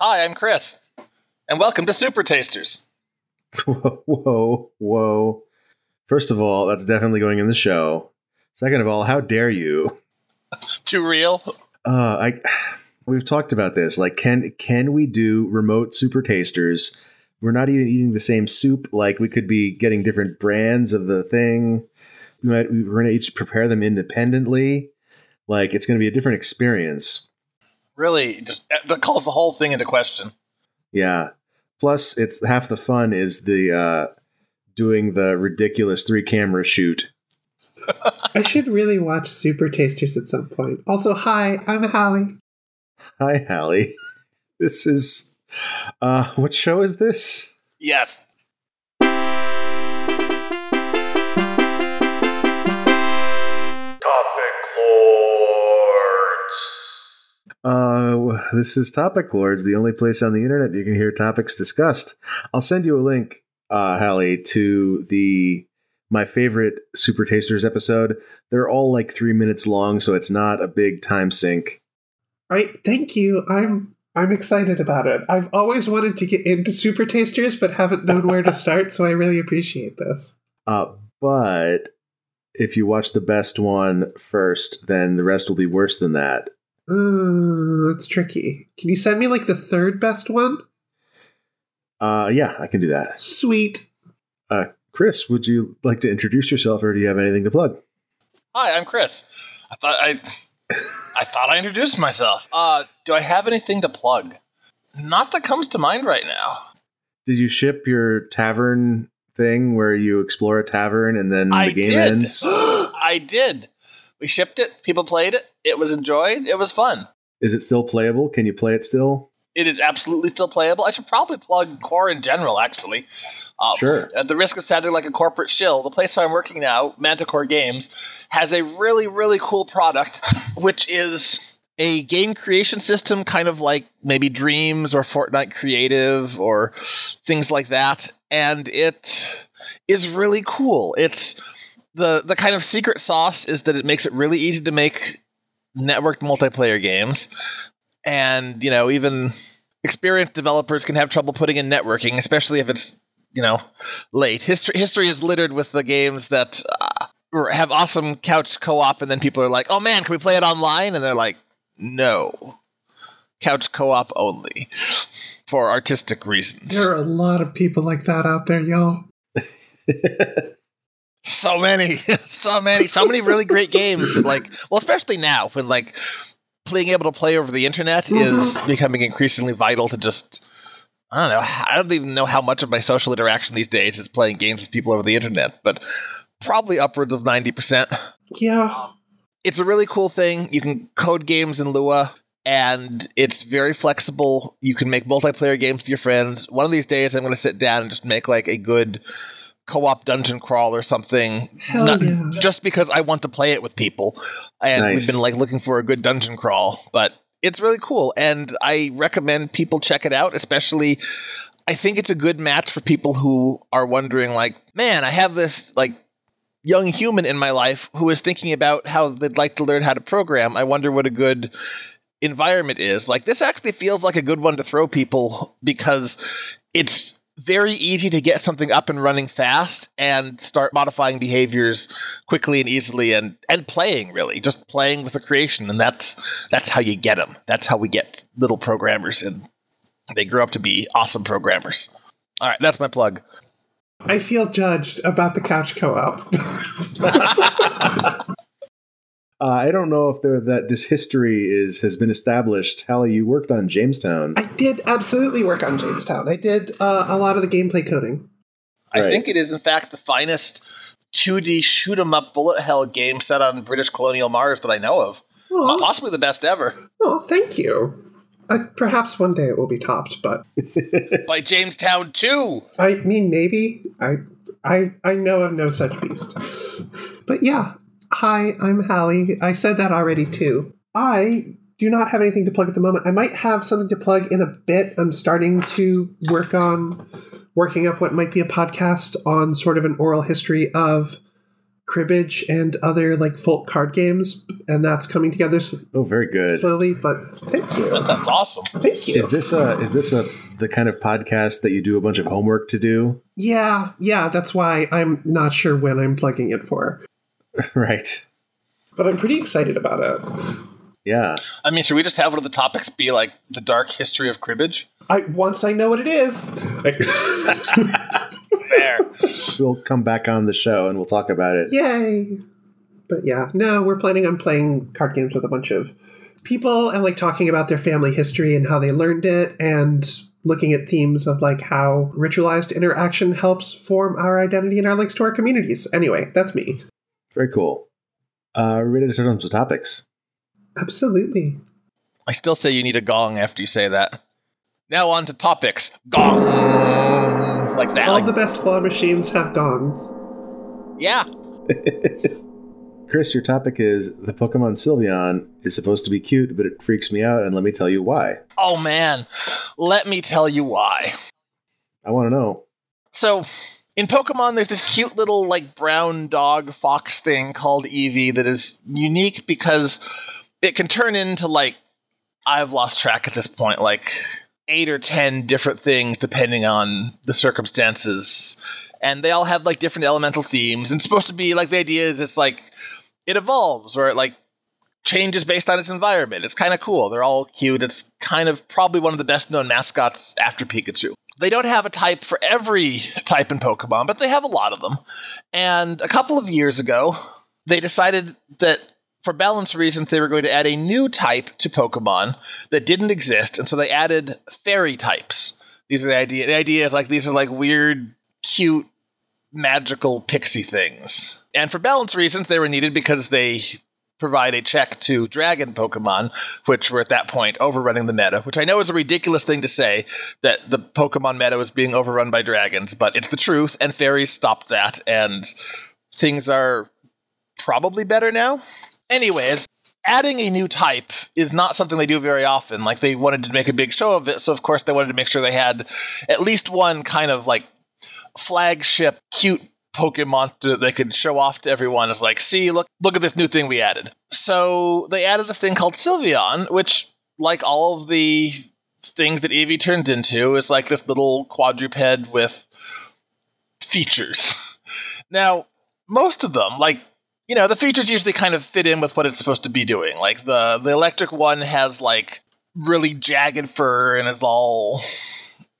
Hi, I'm Chris, and welcome to Super Tasters. Whoa, whoa, whoa. First of all, that's definitely going in the show. Second of all, how dare you? Too real? Uh, I we've talked about this. Like, can can we do remote super tasters? We're not even eating the same soup. Like, we could be getting different brands of the thing. We might, we're going to each prepare them independently. Like, it's going to be a different experience. Really, just that calls the whole thing into question. Yeah. Plus, it's half the fun is the uh, doing the ridiculous three camera shoot. I should really watch Super Tasters at some point. Also, hi, I'm Hallie. Hi, Hallie. This is uh, what show is this? Yes. Uh, this is Topic Lords, the only place on the internet you can hear topics discussed. I'll send you a link, uh, Hallie, to the my favorite Super Tasters episode. They're all like three minutes long, so it's not a big time sink. All right, thank you. I'm I'm excited about it. I've always wanted to get into Super Tasters, but haven't known where to start, so I really appreciate this. Uh, but if you watch the best one first, then the rest will be worse than that. Uh, that's tricky. Can you send me like the third best one? Uh, yeah, I can do that. Sweet. Uh, Chris, would you like to introduce yourself, or do you have anything to plug? Hi, I'm Chris. I thought I, I thought I introduced myself. Uh, do I have anything to plug? Not that comes to mind right now. Did you ship your tavern thing where you explore a tavern and then I the game did. ends? I did. We shipped it. People played it. It was enjoyed. It was fun. Is it still playable? Can you play it still? It is absolutely still playable. I should probably plug Core in general, actually. Um, Sure. At the risk of sounding like a corporate shill, the place where I'm working now, Manticore Games, has a really, really cool product, which is a game creation system, kind of like maybe Dreams or Fortnite Creative or things like that. And it is really cool. It's the the kind of secret sauce is that it makes it really easy to make networked multiplayer games. And you know even experienced developers can have trouble putting in networking especially if it's you know late. History history is littered with the games that uh, have awesome couch co-op and then people are like oh man can we play it online? And they're like no. Couch co-op only. For artistic reasons. There are a lot of people like that out there, y'all. so many so many so many really great games like well especially now when like being able to play over the internet is mm-hmm. becoming increasingly vital to just i don't know i don't even know how much of my social interaction these days is playing games with people over the internet but probably upwards of 90% Yeah. Um, it's a really cool thing. You can code games in lua and it's very flexible. You can make multiplayer games with your friends. One of these days i'm going to sit down and just make like a good co-op dungeon crawl or something. Hell Not- yeah. just because i want to play it with people. And Nice. we've been like looking for a good dungeon crawl. But it's really cool. And i recommend people check it out especially i think it's a good match for people who are wondering like man i have this like young human in my life who is thinking about how they'd like to learn how to program. I wonder what a good environment is. Like this actually feels like a good one to throw people because it's very easy to get something up and running fast and start modifying behaviors quickly and easily and and playing really. Just playing with the creation and that's that's how you get them that's how we get little programmers and they grow up to be awesome programmers. All right that's my plug. I feel judged about the couch co-op. Uh, I don't know if there that this history is has been established. Hallie, you worked on Jamestown. I did absolutely work on Jamestown. I did uh, a lot of the gameplay coding. i Right. think it is in fact the finest 2d shoot 'em up bullet hell game set on british colonial mars that i know of Oh, possibly the best ever oh thank you. Uh, perhaps one day it will be topped, but by jamestown 2 I mean, maybe. I I I know of no such beast. But yeah. Hi, I'm Hallie. I said that already too. I do not have anything to plug at the moment. I might have something to plug in a bit. I'm starting to work on working up what might be a podcast on sort of an oral history of cribbage and other like folk card games, and that's coming together s- Oh, very good. slowly. But thank you, That's awesome. thank you. Is this a is this a the kind of podcast that you do a bunch of homework to do? yeah, yeah. That's why I'm not sure when I'm plugging it for, right. but I'm pretty excited about it. Yeah. I mean, should we just have one of the topics be like the dark history of cribbage? I once I know what it is. There. We'll come back on the show and we'll talk about it. Yay! But yeah, no, we're planning on playing card games with a bunch of people and like talking about their family history and how they learned it and looking at themes of like how ritualized interaction helps form our identity and our links to our communities. Anyway, that's me. Very cool. Uh, we're ready to start on some topics. Absolutely. I still say you need a gong after you say that. Now on to topics. Gong. Like that. All Like, the best claw machines have gongs. yeah. Chris, your topic is the Pokemon Sylveon is supposed to be cute, but it freaks me out, and let me tell you why. Oh man. Let me tell you why. I want to know. So, in Pokemon, there's this cute little like brown dog fox thing called Eevee that is unique because it can turn into like I've lost track at this point, like eight or ten different things depending on the circumstances, and they all have like different elemental themes. And it's supposed to be like the idea is it's like it evolves or it like changes based on its environment. It's kind of cool. They're all cute. It's kind of probably one of the best known mascots after Pikachu. They don't have a type for every type in Pokemon, but they have a lot of them. And a couple of years ago, they decided that for balance reasons, they were going to add a new type to Pokemon that didn't exist, and so they added fairy types. These are the idea. The idea is like these are like weird, cute, magical pixie things. And for balance reasons, they were needed because they provide a check to dragon Pokemon, which were at that point overrunning the meta, which I know is a ridiculous thing to say that the Pokemon meta was being overrun by dragons, but it's the truth, and fairies stopped that, and things are probably better now. Anyways, adding a new type is not something they do very often. Like they wanted to make a big show of it, so of course they wanted to make sure they had at least one kind of like flagship cute Pokemon that they could show off to everyone as like, see, look, look at this new thing we added. So they added a thing called Sylveon, which, like all of the things that Eevee turns into, is like this little quadruped with features. Now, most of them, like you know, the features usually kind of fit in with what it's supposed to be doing. Like the the electric one has like really jagged fur and is all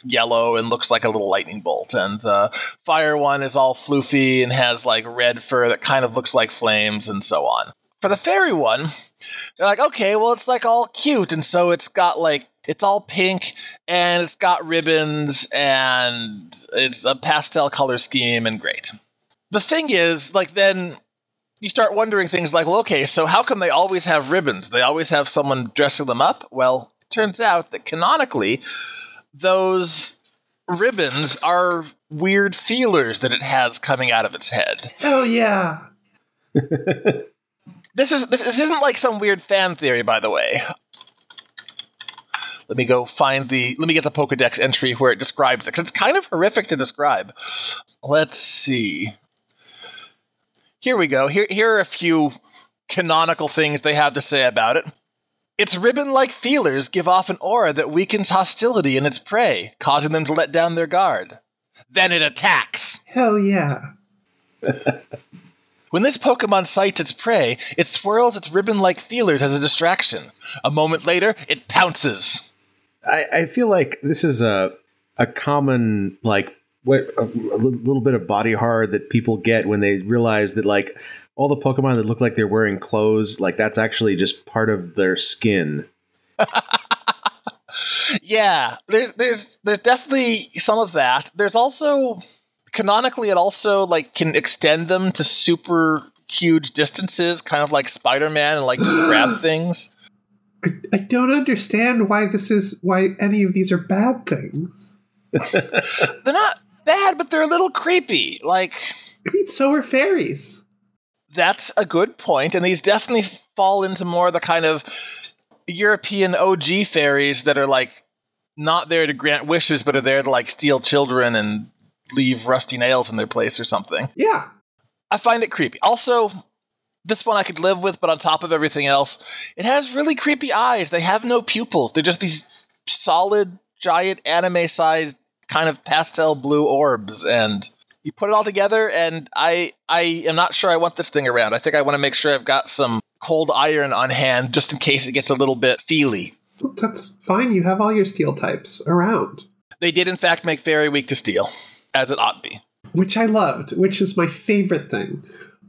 yellow and looks like a little lightning bolt. And the fire one is all floofy and has like red fur that kind of looks like flames and so on. For the fairy one, they're like, okay, well, it's like all cute, and so it's got like it's all pink and it's got ribbons and it's a pastel color scheme and great. The thing is, like, then you start wondering things like, well, okay, so how come they always have ribbons? They always have someone dressing them up? Well, it turns out that canonically, those ribbons are weird feelers that it has coming out of its head. Hell yeah. This is this, this isn't like some weird fan theory, by the way. Let me go find the. Let me get the Pokedex entry where it describes it, because it's kind of horrific to describe. Let's see. Here we go. Here, here are a few canonical things they have to say about it. Its ribbon like feelers give off an aura that weakens hostility in its prey, causing them to let down their guard. Then it attacks. Hell yeah. When this Pokemon sights its prey, it swirls its ribbon like feelers as a distraction. A moment later, it pounces. I, I feel like this is a a common like what a, a little bit of body horror that people get when they realize that like all the Pokemon that look like they're wearing clothes, like that's actually just part of their skin. Yeah, there's there's there's definitely some of that. There's also canonically it also like can extend them to super huge distances, kind of like Spider-Man and like just grab things. I, I don't understand why this is why any of these are bad things. They're not bad, but they're a little creepy. Like I mean, so are fairies. That's a good point, and these definitely fall into more the kind of European OG fairies that are like not there to grant wishes, but are there to like steal children and leave rusty nails in their place or something. Yeah. I find it creepy. Also, this one I could live with, but on top of everything else, it has really creepy eyes. They have no pupils. They're just these solid, giant anime-sized kind of pastel blue orbs, and you put it all together, and I I am not sure I want this thing around. I think I want to make sure I've got some cold iron on hand just in case it gets a little bit feely. That's fine. You have all your steel types around, They did in fact make very weak to steel, as it ought be. which I loved, which is my favorite thing.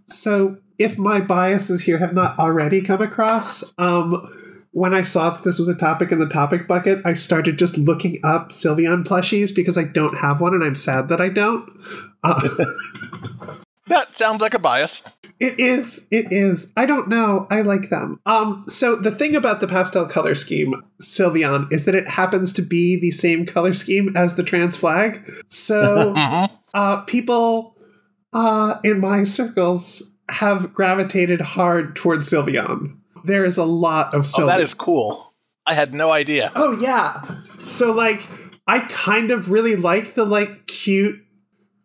So, if my biases here have not already come across, um, when I saw that this was a topic in the topic bucket, I started just looking up Sylveon plushies because I don't have one and I'm sad that I don't. Uh, That sounds like a bias. It is. It is. I don't know. I like them. Um. So the thing about the pastel color scheme, Sylveon, is that it happens to be the same color scheme as the trans flag. So, Mhm. uh, people, uh, in my circles have gravitated hard towards Sylveon. There is a lot of Sylveon. Oh, that is cool. I had no idea. Oh yeah. So like I kind of really like the like cute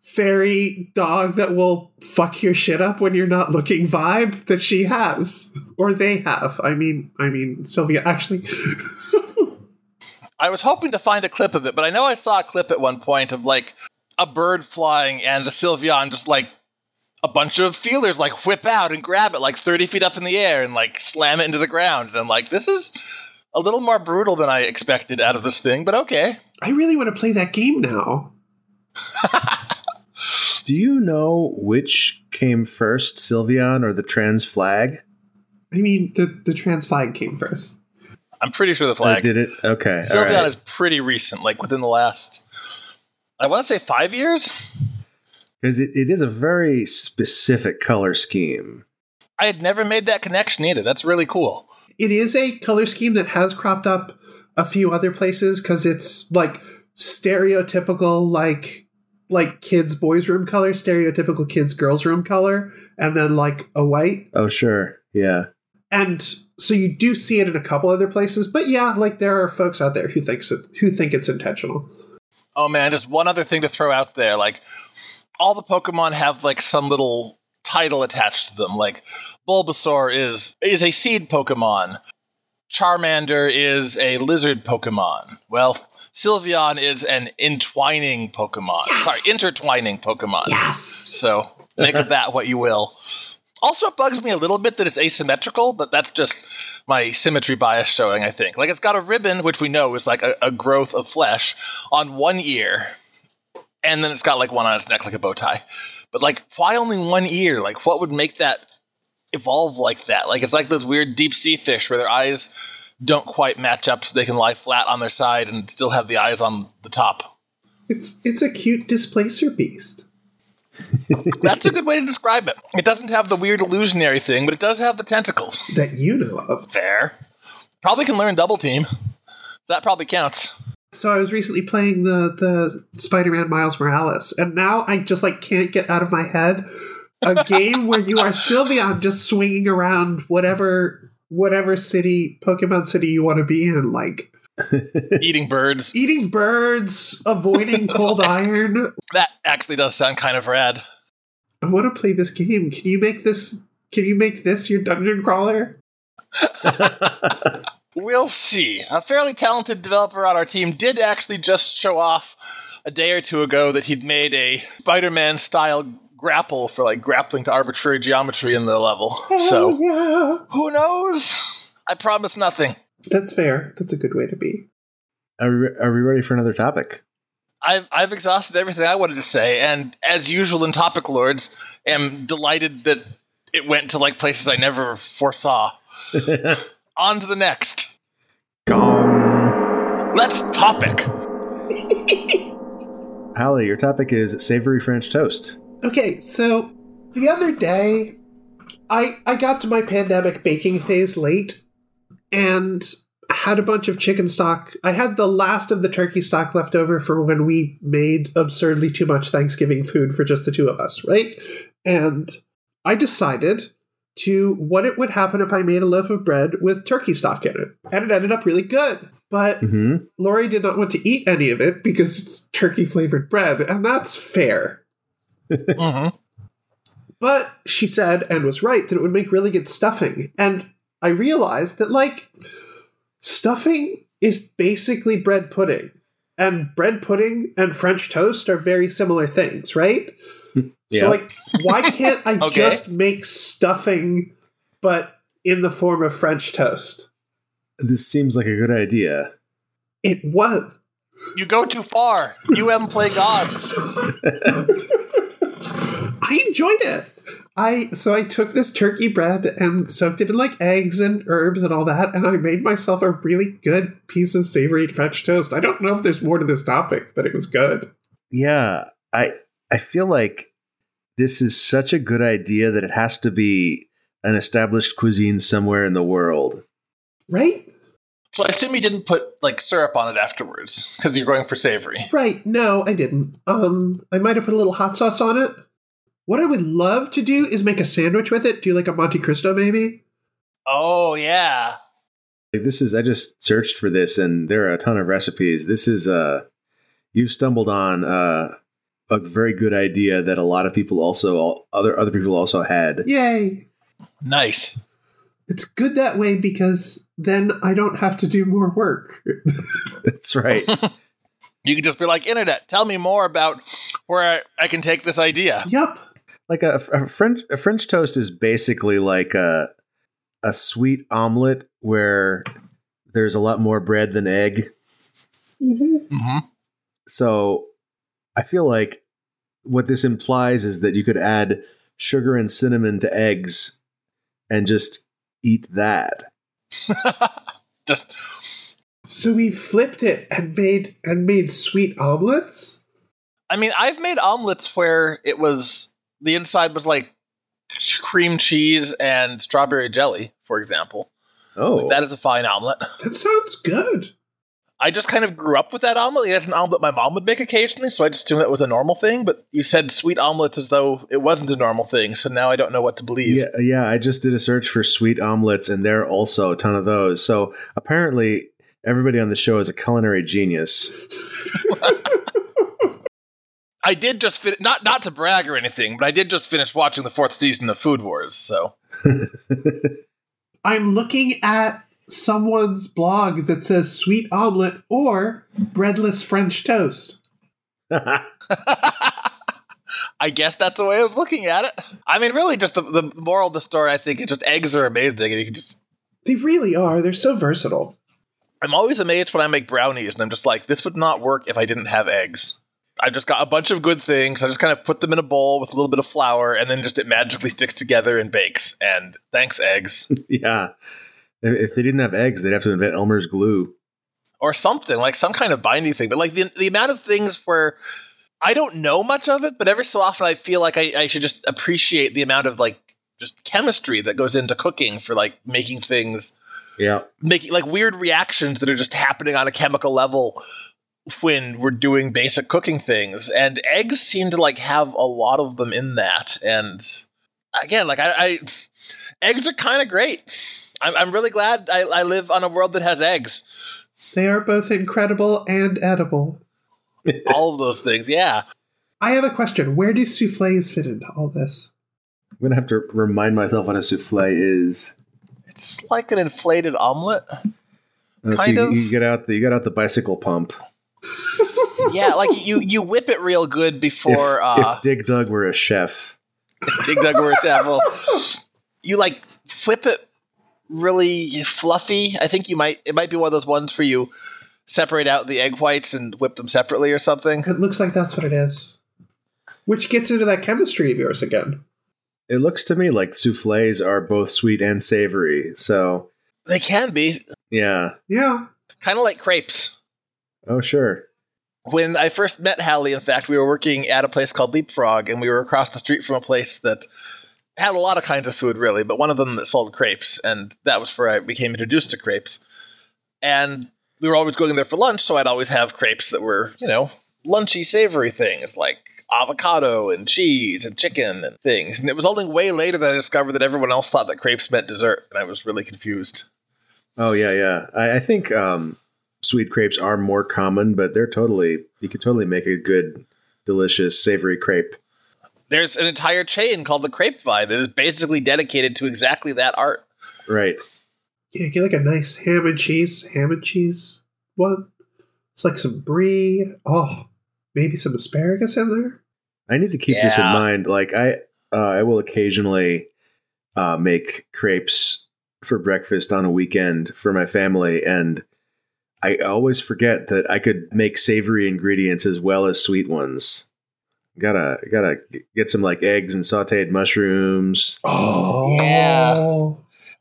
fairy dog that will fuck your shit up when you're not looking vibe that she has or they have. I mean I mean Sylveon actually I was hoping to find a clip of it, but I know I saw a clip at one point of like a bird flying and the Sylveon just like a bunch of feelers like whip out and grab it like 30 feet up in the air and like slam it into the ground. And I'm like, this is a little more brutal than I expected out of this thing, but okay. I really want to play that game now. Do you know which came first, Sylveon or the trans flag? I mean the the trans flag came first. I'm pretty sure the Uh, flag. did it? Okay. all Sylveon right. is pretty recent, like within the last, I want to say five years. Because it, it is a very specific color scheme. I had never made that connection either. That's really cool. It is a color scheme that has cropped up a few other places because it's like stereotypical like like kids boys room color stereotypical kids girls room color and then like a white Oh, sure. Yeah. and so you do see it in a couple other places but yeah like there are folks out there who thinks it who think it's intentional Oh man, just one other thing to throw out there. Like all the Pokemon have like some little title attached to them. Like Bulbasaur is is a seed Pokemon. Charmander is a lizard Pokemon. Well, Sylveon is an entwining Pokemon. Yes! Sorry, intertwining Pokemon. yes So make of that what you will. Also, it bugs me a little bit that it's asymmetrical, but that's just my symmetry bias showing, I think. Like, it's got a ribbon, which we know is like a, a growth of flesh, on one ear, and then it's got like one on its neck, like a bow tie. But, like, why only one ear? Like, what would make that evolve like that? Like, it's like those weird deep sea fish where their eyes don't quite match up so they can lie flat on their side and still have the eyes on the top. it's it's a cute displacer beast That's a good way to describe it. It doesn't have the weird illusionary thing, but it does have the tentacles. that you know of Fair. Probably can learn double team. That probably counts. So i was recently playing the the spider-man miles morales and now i just like can't get out of my head a game where you are Sylveon just swinging around whatever whatever city Pokemon city you want to be in, like Eating birds. eating birds, avoiding cold iron. That actually does sound kind of rad. I want to play this game. Can you make this? Can you make this your dungeon crawler? We'll see. A fairly talented developer on our team did actually just show off a day or two ago that he'd made a Spider Man style grapple for like grappling to arbitrary geometry in the level. Hell So oh, yeah, who knows? I promise nothing. that's fair. That's a good way to be. Are we, are we ready for another topic? I've I've exhausted everything I wanted to say, and as usual in Topic Lords, am delighted that it went to like places I never foresaw. On to the next. Gong. Let's topic. Hallie, your topic is savory French toast. Okay, so the other day, I I got to my pandemic baking phase late, and had a bunch of chicken stock. I had the last of the turkey stock left over from when we made absurdly too much Thanksgiving food for just the two of us, right? And I decided to what it would happen if I made a loaf of bread with turkey stock in it, and it ended up really good. But hmm Lori did not want to eat any of it because it's turkey flavored bread, and that's fair. hmm But she said, and was right, that it would make really good stuffing. And I realized that, like, stuffing is basically bread pudding. And bread pudding and French toast are very similar things, right? Yeah. So, like, why can't I Okay. just make stuffing, but in the form of French toast? This seems like a good idea. It was. You go too far. UM play gods. I enjoyed it. I so I took this turkey bread and soaked it in like eggs and herbs and all that, and I made myself a really good piece of savory French toast. I don't know if there's more to this topic, but it was good. Yeah, I I feel like this is such a good idea that it has to be an established cuisine somewhere in the world. Right? So I assume you didn't put like syrup on it afterwards because you're going for savory. Right. No, I didn't. Um I might have put a little hot sauce on it. What I would love to do is make a sandwich with it, do you like a Monte Cristo maybe. Oh yeah. Like this is I just searched for this and there are a ton of recipes. This is uh you've stumbled on uh a very good idea that a lot of people also other other people also had. Yay. Nice. It's good that way because then I don't have to do more work. That's right. You can just be like, internet, tell me more about where I, I can take this idea. Yup. like a, a French a French toast is basically like a a sweet omelet where there's a lot more bread than egg. hmm So I feel like what this implies is that you could add sugar and cinnamon to eggs and just eat that. just So we flipped it and made and made sweet omelets. I mean, I've made omelets where it was the inside was like cream cheese and strawberry jelly, for example. Oh, That is a fine omelet. That sounds good. I just kind of grew up with that omelet. That's an omelet my mom would make occasionally, so I just assumed that was a normal thing. But you said sweet omelets as though it wasn't a normal thing, so now I don't know what to believe. yeah, yeah. I just did a search for sweet omelets, and there are also a ton of those. So apparently, everybody on the show is a culinary genius. I did just fin- not not to brag or anything, but I did just finish watching the fourth season of Food Wars. So I'm looking at someone's blog that says sweet omelet or breadless French toast. I guess that's a way of looking at it. I mean, really, just the, the moral of the story, I think, is just eggs are amazing, and you can just. They really are. They're so versatile. I'm always amazed when I make brownies, and I'm just like, this would not work if I didn't have eggs. I just got a bunch of good things. I just kind of put them in a bowl with a little bit of flour, and then just it magically sticks together and bakes. And thanks, eggs. yeah. If they didn't have eggs, they'd have to invent Elmer's glue. or something like some kind of binding thing. But like the the amount of things where I don't know much of it, but every so often I feel like I, I should just appreciate the amount of like just chemistry that goes into cooking for like making things Yeah. making like weird reactions that are just happening on a chemical level when we're doing basic cooking things and eggs seem to like have a lot of them in that and again like i, I eggs are kind of great I'm, I'm really glad I, I live on a world that has eggs They are both incredible and edible. all of those things yeah I have a question. Where do souffles fit into all this? I'm gonna have to remind myself what a souffle is. it's like an inflated omelet Uh, so you, of. you get out the you get out the bicycle pump. yeah like you you whip it real good If, before uh if Dig Dug were a chef, Dig Dug or Apple. You like whip it really fluffy. I think you might it might be one of those ones where you separate out the egg whites and whip them separately or something. It looks like that's what it is. Which gets into that chemistry of yours again. it looks to me like souffles are both sweet and savory. So They can be yeah. Yeah. kind of like crepes. Oh sure. When I first met Hallie, in fact, we were working at a place called Leapfrog, and we were across the street from a place that had a lot of kinds of food, really, but one of them that sold crepes, and that was where I became introduced to crepes. And we were always going there for lunch, so I'd always have crepes that were, you know, lunchy, savory things like avocado and cheese and chicken and things. And it was only way later that I discovered that everyone else thought that crepes meant dessert, and I was really confused. Oh yeah, yeah. I, I think um, sweet crepes are more common, but they're totally you could totally make a good, delicious, savory crepe. There's an entire chain called the Crepe Vine that is basically dedicated to exactly that art. Right. Yeah, get like a nice ham and cheese, ham and cheese one. It's like some brie. Oh, maybe some asparagus in there. I need to keep this in mind. Like I, uh, I will occasionally uh, make crepes for breakfast on a weekend for my family, and I always forget that I could make savory ingredients as well as sweet ones. Gotta gotta get some like eggs and sautéed mushrooms. Oh, Yeah.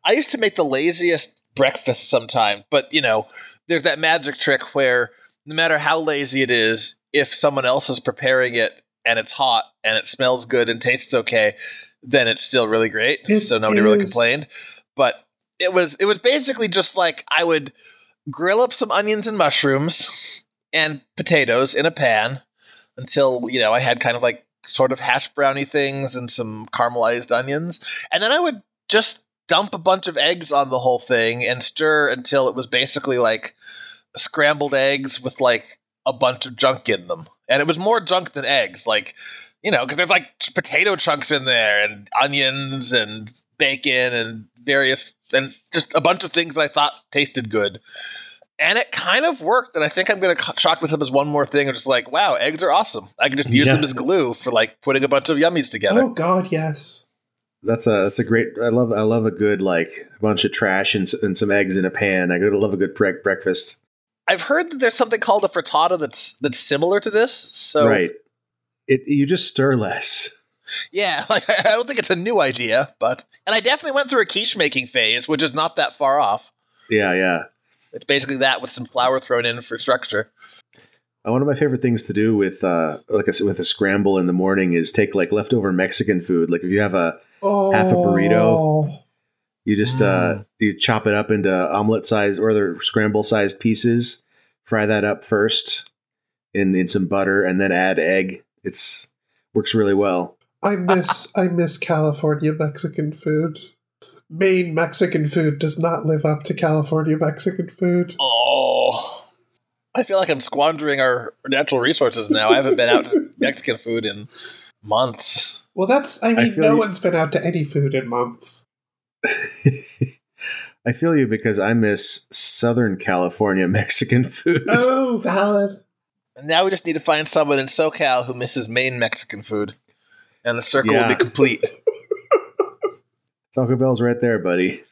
I used to make the laziest breakfast sometime, but you know, there's that magic trick where no matter how lazy it is, if someone else is preparing it and it's hot and it smells good and tastes okay, then it's still really great. It so nobody really complained. But it was it was basically just like I would grill up some onions and mushrooms and potatoes in a pan until, you know, I had kind of like sort of hash brownie things and some caramelized onions. And then I would just dump a bunch of eggs on the whole thing and stir until it was basically like scrambled eggs with like a bunch of junk in them. And it was more junk than eggs, like you know, because there's like potato chunks in there and onions and bacon and various and just a bunch of things that I thought tasted good. And it kind of worked, and I think I'm going to chalk this up as one more thing. I'm just like, wow, eggs are awesome. I can just use Yeah. them as glue for like putting a bunch of yummies together. Oh God, yes. That's a that's a great. I love I love a good like bunch of trash and, and some eggs in a pan. I go to love a good bre- breakfast. I've heard that there's something called a frittata that's that's similar to this. So right. It you just stir less. yeah, like I don't think it's a new idea, but and I definitely went through a quiche making phase, which is not that far off. Yeah, yeah. It's basically that with some flour thrown in for structure. Uh, One of my favorite things to do with uh like I said, with a scramble in the morning is take like leftover Mexican food. Like if you have a Oh, Half a burrito. you just uh Mm. you chop it up into omelet size or other scramble sized pieces, fry that up first in in some butter and then add egg. It's works really well. I miss I miss California Mexican food. Maine Mexican food does not live up to California Mexican food. Oh, I feel like I'm squandering our natural resources now. I haven't been out to Mexican food in months. Well, that's I mean, feel no you- one's been out to any food in months. I feel you because I miss Southern California Mexican food. Oh, valid. And now we just need to find someone in SoCal who misses Maine Mexican food, and the circle Yeah. will be complete. Taco Bell's right there, buddy.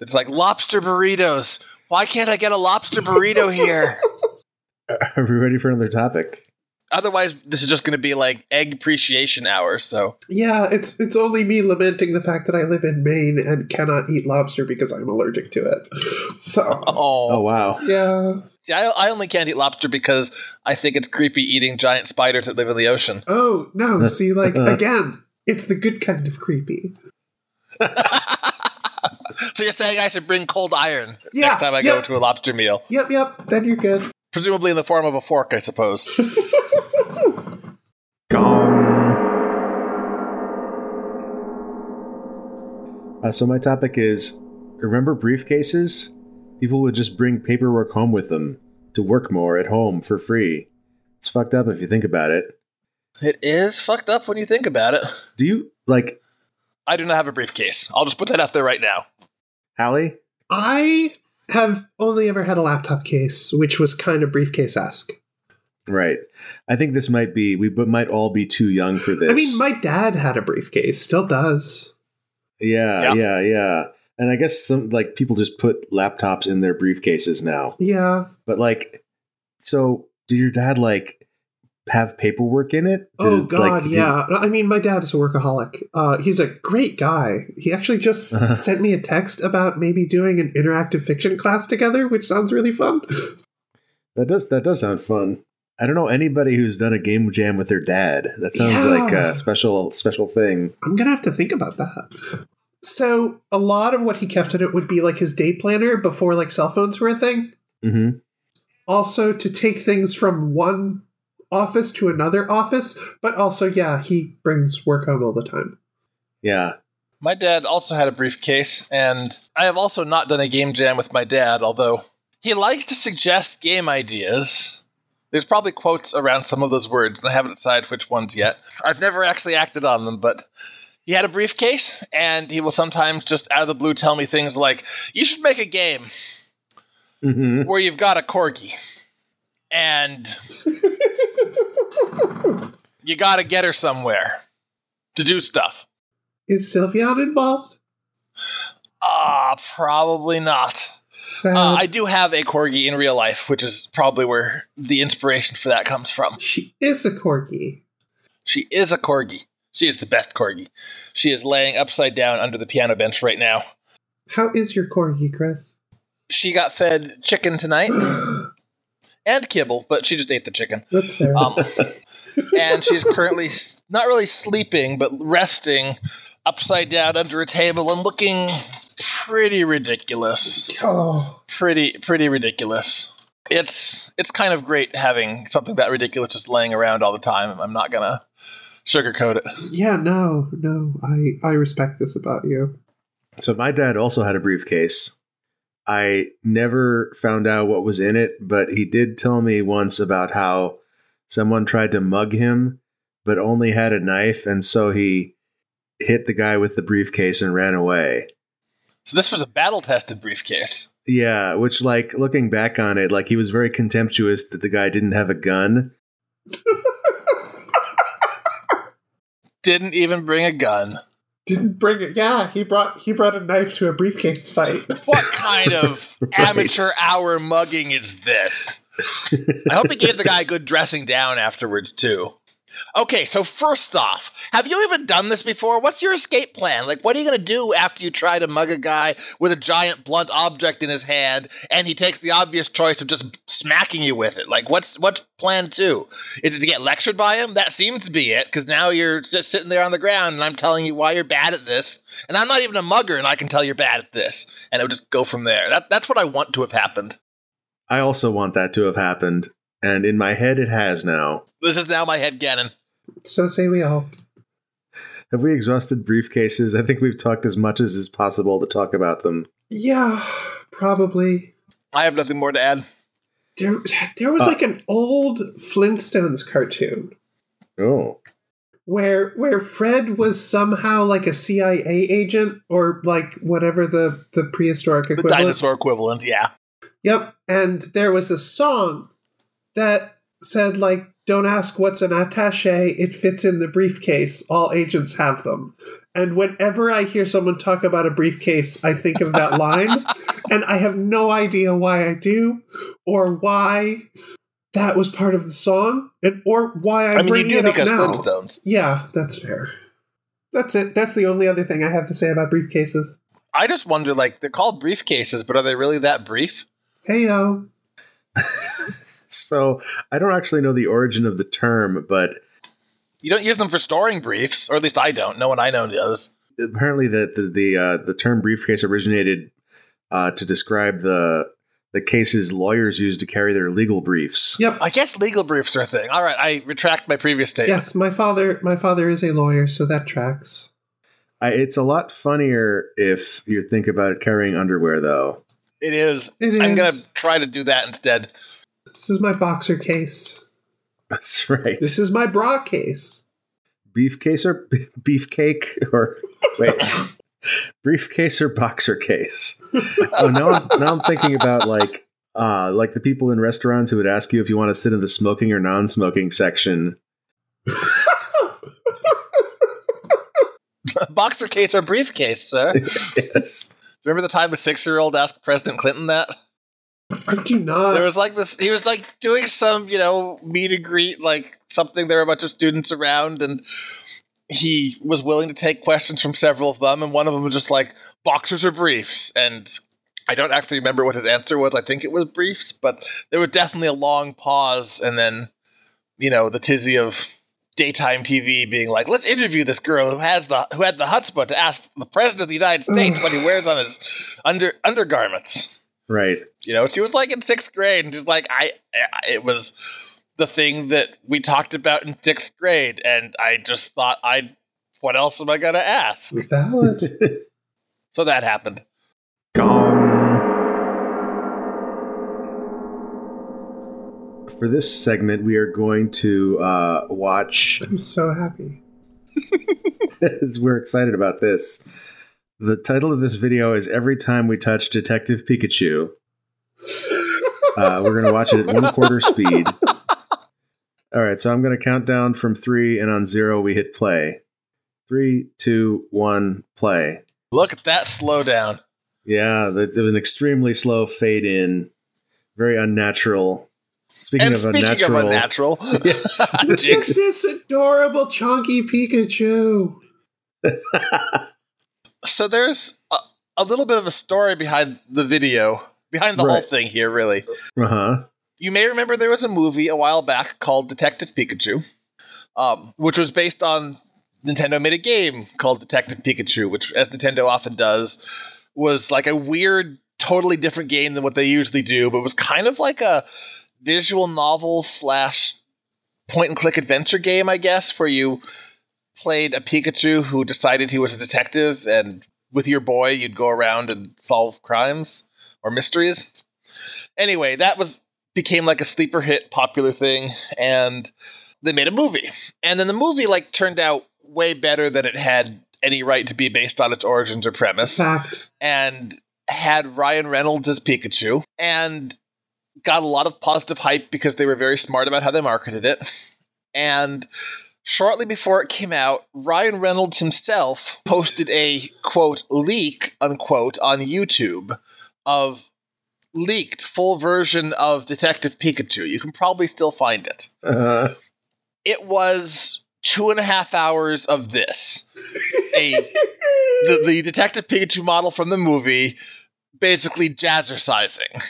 It's like lobster burritos. Why can't I get a lobster burrito here? Are we ready for another topic? Otherwise, this is just going to be like egg appreciation hour. So Yeah, it's it's only me lamenting the fact that I live in Maine and cannot eat lobster because I'm allergic to it. So oh, Oh wow. yeah. See, I, I only can't eat lobster because I think it's creepy eating giant spiders that live in the ocean. Oh no! See, like again, it's the good kind of creepy. so you're saying I should bring cold iron Yeah, next time I go to a lobster meal, Yep, yep. Then you're good. presumably in the form of a fork, I suppose. Gone. Uh, so my topic is: remember briefcases? People would just bring paperwork home with them to work more at home for free. It's fucked up if you think about it. it is fucked up when you think about it. Do you like I do not have a briefcase. I'll just put that out there right now. Hallie? I have only ever had a laptop case, which was kind of briefcase esque. Right. I think this might be we but might all be too young for this. I mean, my dad had a briefcase, still does. yeah, Yeah. yeah, yeah. And I guess some like people just put laptops in their briefcases now. Yeah. But like, so did your dad like have paperwork in it? Did Oh it, God, like, did- yeah. I mean, my dad is a workaholic. Uh, he's a great guy. He actually just sent me a text about maybe doing an interactive fiction class together, which sounds really fun. that does that does sound fun. I don't know anybody who's done a game jam with their dad. That sounds Yeah. like a special special thing. I'm gonna have to think about that. So a lot of what he kept in it would be like his day planner before like cell phones were a thing. Mm-hmm. Also to take things from one office to another office, but also yeah, he brings work home all the time. Yeah. My dad also had a briefcase, and I have also not done a game jam with my dad, although he likes to suggest game ideas, There's probably quotes around some of those words, and I haven't decided which ones yet. I've never actually acted on them, but he had a briefcase, and he will sometimes just out of the blue tell me things like, "You should make a game hmm where you've got a corgi, and you got to get her somewhere to do stuff." Is Sylveon involved? Ah, probably not. Uh, I do have a corgi in real life, which is probably where the inspiration for that comes from. she is a corgi. She is a corgi. She is the best corgi. She is laying upside down under the piano bench right now. How is your corgi, Chris? She got fed chicken tonight and kibble, but she just ate the chicken. That's fair. Um, and she's currently not really sleeping, but resting upside down under a table and looking pretty ridiculous. oh, Pretty, pretty ridiculous. It's it's kind of great having something that ridiculous just laying around all the time. I'm not gonna sugarcoat it. yeah, no, no. I I respect this about you. So my dad also had a briefcase. I never found out what was in it, but he did tell me once about how someone tried to mug him, but only had a knife, and so he hit the guy with the briefcase and ran away. So this was a battle tested briefcase. Yeah, which like looking back on it, like he was very contemptuous that the guy didn't have a gun. Didn't even bring a gun. Didn't bring it. Yeah, he brought he brought a knife to a briefcase fight. What kind of Right. amateur hour mugging is this? I hope he gave the guy a good dressing down afterwards too. Okay, so first off, have you even done this before? What's your escape plan? Like, what are you going to do after you try to mug a guy with a giant blunt object in his hand, and he takes the obvious choice of just smacking you with it? Like, what's what's plan two? Is it to get lectured by him? That seems to be it, because now you're just sitting there on the ground, and I'm telling you why you're bad at this, and I'm not even a mugger, and I can tell you're bad at this, and it would just go from there. That that's what I want to have happened. I also want that to have happened, and in my head it has now. This is now my head canon. So say we all. Have we exhausted briefcases? I think we've talked as much as is possible to talk about them. Yeah, probably. I have nothing more to add. There, there was Uh. like an old Flintstones cartoon Oh. where where Fred was somehow like a CIA agent or like whatever the the prehistoric The equivalent. dinosaur equivalent, yeah. Yep, and there was a song that said like don't ask what's an attaché, it fits in the briefcase. All agents have them. And whenever I hear someone talk about a briefcase, I think of that line, and I have no idea why I do or why that was part of the song and or why I'm I mean, you bringing do it up now. Flintstones. Yeah, that's fair. That's it. That's the only other thing I have to say about briefcases. I just wonder, like, they're called briefcases, but are they really that brief? Hey yo. So I don't actually know the origin of the term, but You don't use them for storing briefs, or at least I don't. No one I know does. apparently the the the, uh, the term briefcase originated uh, to describe the the cases lawyers use to carry their legal briefs. Yep. I guess legal briefs are a thing. All right, I retract my previous statement. Yes, my father my father is a lawyer, so that tracks. I, it's a lot funnier if you think about it carrying underwear, though. It is. It is. I'm gonna try to do that instead. This is my boxer case. That's right. This is my bra case. Beefcase or beefcake or wait, briefcase or boxer case. Oh, now I'm, now I'm thinking about like uh like the people in restaurants who would ask you if you want to sit in the smoking or non-smoking section. Boxer case or briefcase, sir. yes. Remember the time a six-year-old asked President Clinton that? I do not. there was like this he was like doing some you know meet and greet like something there were a bunch of students around and he was willing to take questions from several of them and one of them was just like boxers or briefs? And i don't actually remember what his answer was. I think it was briefs but there was definitely a long pause and then you know the tizzy of daytime tv being like let's interview this girl who has the who had the chutzpah to ask the president of the united states what he wears on his under undergarments Right. you know, she was like in sixth grade, and she's like I, I, it was the thing that we talked about in sixth grade, and I just thought, I, what else am I gonna ask? valid. So that happened. Gong. For this segment, we are going to uh, watch. I'm so happy. we're excited about this. The title of this video is "Every Time We Touch Detective Pikachu." Uh, we're going to watch it at one quarter speed. All right, so I'm going to count down from three, and on zero we hit play. Three, two, one, play. Look at that slowdown. Yeah, there's an extremely slow fade in, very unnatural. Speaking And of speaking unnatural, of unnatural, yes, Look at Jinx. this adorable chunky Pikachu. so there's a, a little bit of a story behind the video, behind the whole thing here, really. uh huh, You may remember there was a movie a while back called Detective Pikachu, um, which was based on Nintendo made a game called Detective Pikachu, which, as Nintendo often does, was like a weird, totally different game than what they usually do, but was kind of like a visual novel slash point and click adventure game, I guess, where you played a Pikachu who decided he was a detective, and with your boy, you'd go around and solve crimes or mysteries. Anyway, that was became like a sleeper hit, popular thing, and they made a movie. And then the movie like turned out way better than it had any right to be based on its origins or premise Fact. and had Ryan Reynolds as Pikachu and got a lot of positive hype because they were very smart about how they marketed it. And shortly before it came out, Ryan Reynolds himself posted a quote leak unquote on YouTube of leaked full version of Detective Pikachu. You can probably still find it. uh, It was two and a half hours of this. A the, the Detective Pikachu model from the movie basically jazzercising.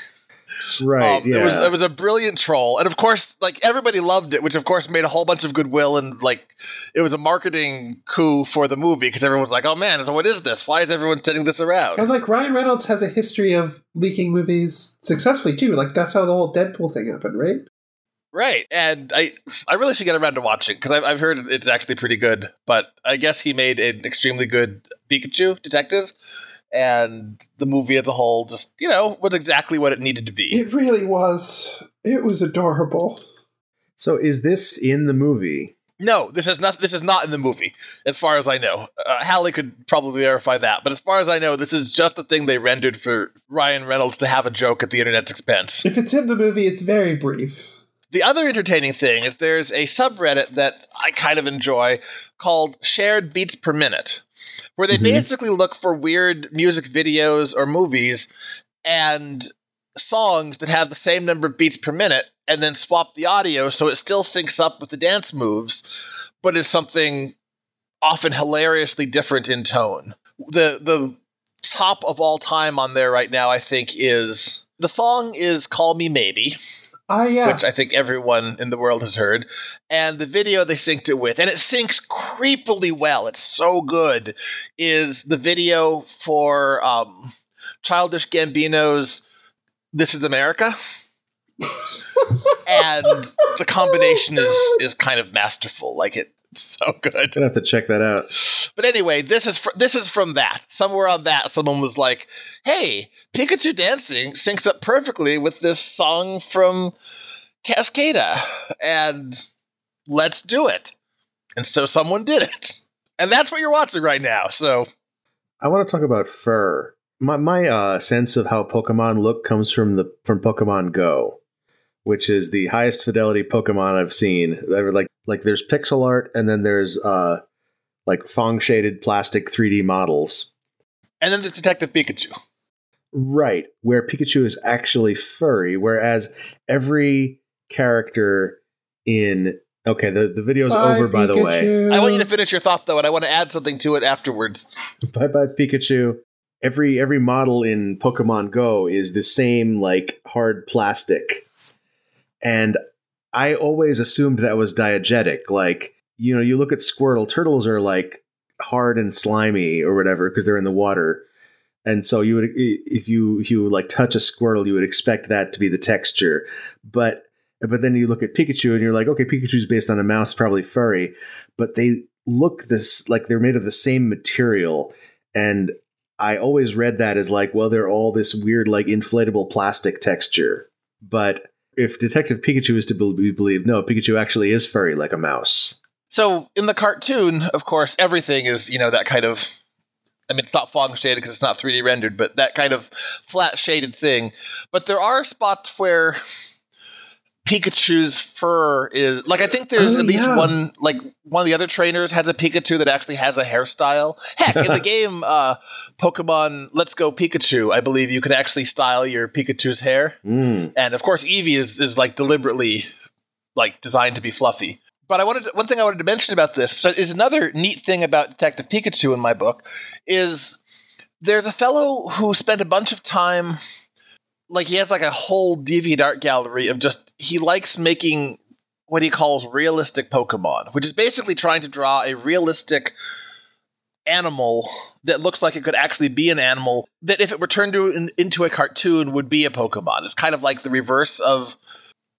Right, Um, yeah. It was it was a brilliant troll, and of course, like everybody loved it, which of course made a whole bunch of goodwill, and like it was a marketing coup for the movie because everyone was like, "Oh man, what is this? Why is everyone sending this I around?" was like, Ryan Reynolds has a history of leaking movies successfully too. Like that's how the whole Deadpool thing happened, right? Right, and I I really should get around to watching because I've, I've heard it's actually pretty good. But I guess he made an extremely good Pikachu detective, and the movie as a whole just you know was exactly what it needed to be. It really was. It was adorable. so, is this in the movie? No, this is not. This is not in the movie, as far as I know. Uh, Hallie could probably verify that, but as far as I know, this is just a thing they rendered for Ryan Reynolds to have a joke at the internet's expense. If it's in the movie, it's very brief. The other entertaining thing is there's a subreddit that I kind of enjoy called Shared Beats Per Minute, where they Mhm. basically look for weird music videos or movies and songs that have the same number of beats per minute and then swap the audio so it still syncs up with the dance moves, but is something often hilariously different in tone. The the top of all time on there right now, I think, is the song is Call Me Maybe Ah, yes. which I think everyone in the world has heard, and the video they synced it with, and it syncs creepily well. It's so good. Is the video for um, Childish Gambino's "This Is America," and the combination is is kind of masterful. Like it, so good. Gonna have to check that out. But anyway, this is fr- this is from that. Somewhere on that, someone was like, "Hey, Pikachu dancing syncs up perfectly with this song from Cascada, and let's do it." And so someone did it, and that's what you're watching right now. So I want to talk about fur. My my uh, sense of how Pokemon look comes from the from Pokemon Go, which is the highest fidelity Pokemon I've seen. Like like there's pixel art and then there's uh like Phong shaded plastic 3D models. and then the Detective Pikachu. Right, where Pikachu is actually furry, whereas every character in okay, the, the video's Bye, over by the way. I want you to finish your thought though, and I want to add something to it afterwards. Bye bye Pikachu. Every every model in Pokemon Go is the same like hard plastic. And I always assumed that was diegetic. Like, you know, you look at Squirtle, turtles are like hard and slimy or whatever because they're in the water. And so you would if you if you like touch a Squirtle, you would expect that to be the texture. But but then you look at Pikachu and you're like, okay, Pikachu's based on a mouse, probably furry, but they look this like they're made of the same material. And I always read that as like, well, they're all this weird, like inflatable plastic texture. But if Detective Pikachu is to be believed, no, Pikachu actually is furry like a mouse. So in the cartoon, of course, everything is you know that kind of. I mean, it's not Phong shaded because it's not 3D rendered, but that kind of flat shaded thing. But there are spots where Pikachu's fur is like I think there's Oh, at least yeah. one like one of the other trainers has a Pikachu that actually has a hairstyle. Heck, in the game uh, Pokemon Let's Go Pikachu, I believe you can actually style your Pikachu's hair, Mm. and of course Eevee is is like deliberately like designed to be fluffy. But I wanted to, one thing I wanted to mention about this so is another neat thing about Detective Pikachu in my book is there's a fellow who spent a bunch of time like he has like a whole DeviantArt gallery of just he likes making what he calls realistic Pokemon, which is basically trying to draw a realistic animal that looks like it could actually be an animal that if it were turned to, in, into a cartoon would be a Pokemon. It's kind of like the reverse of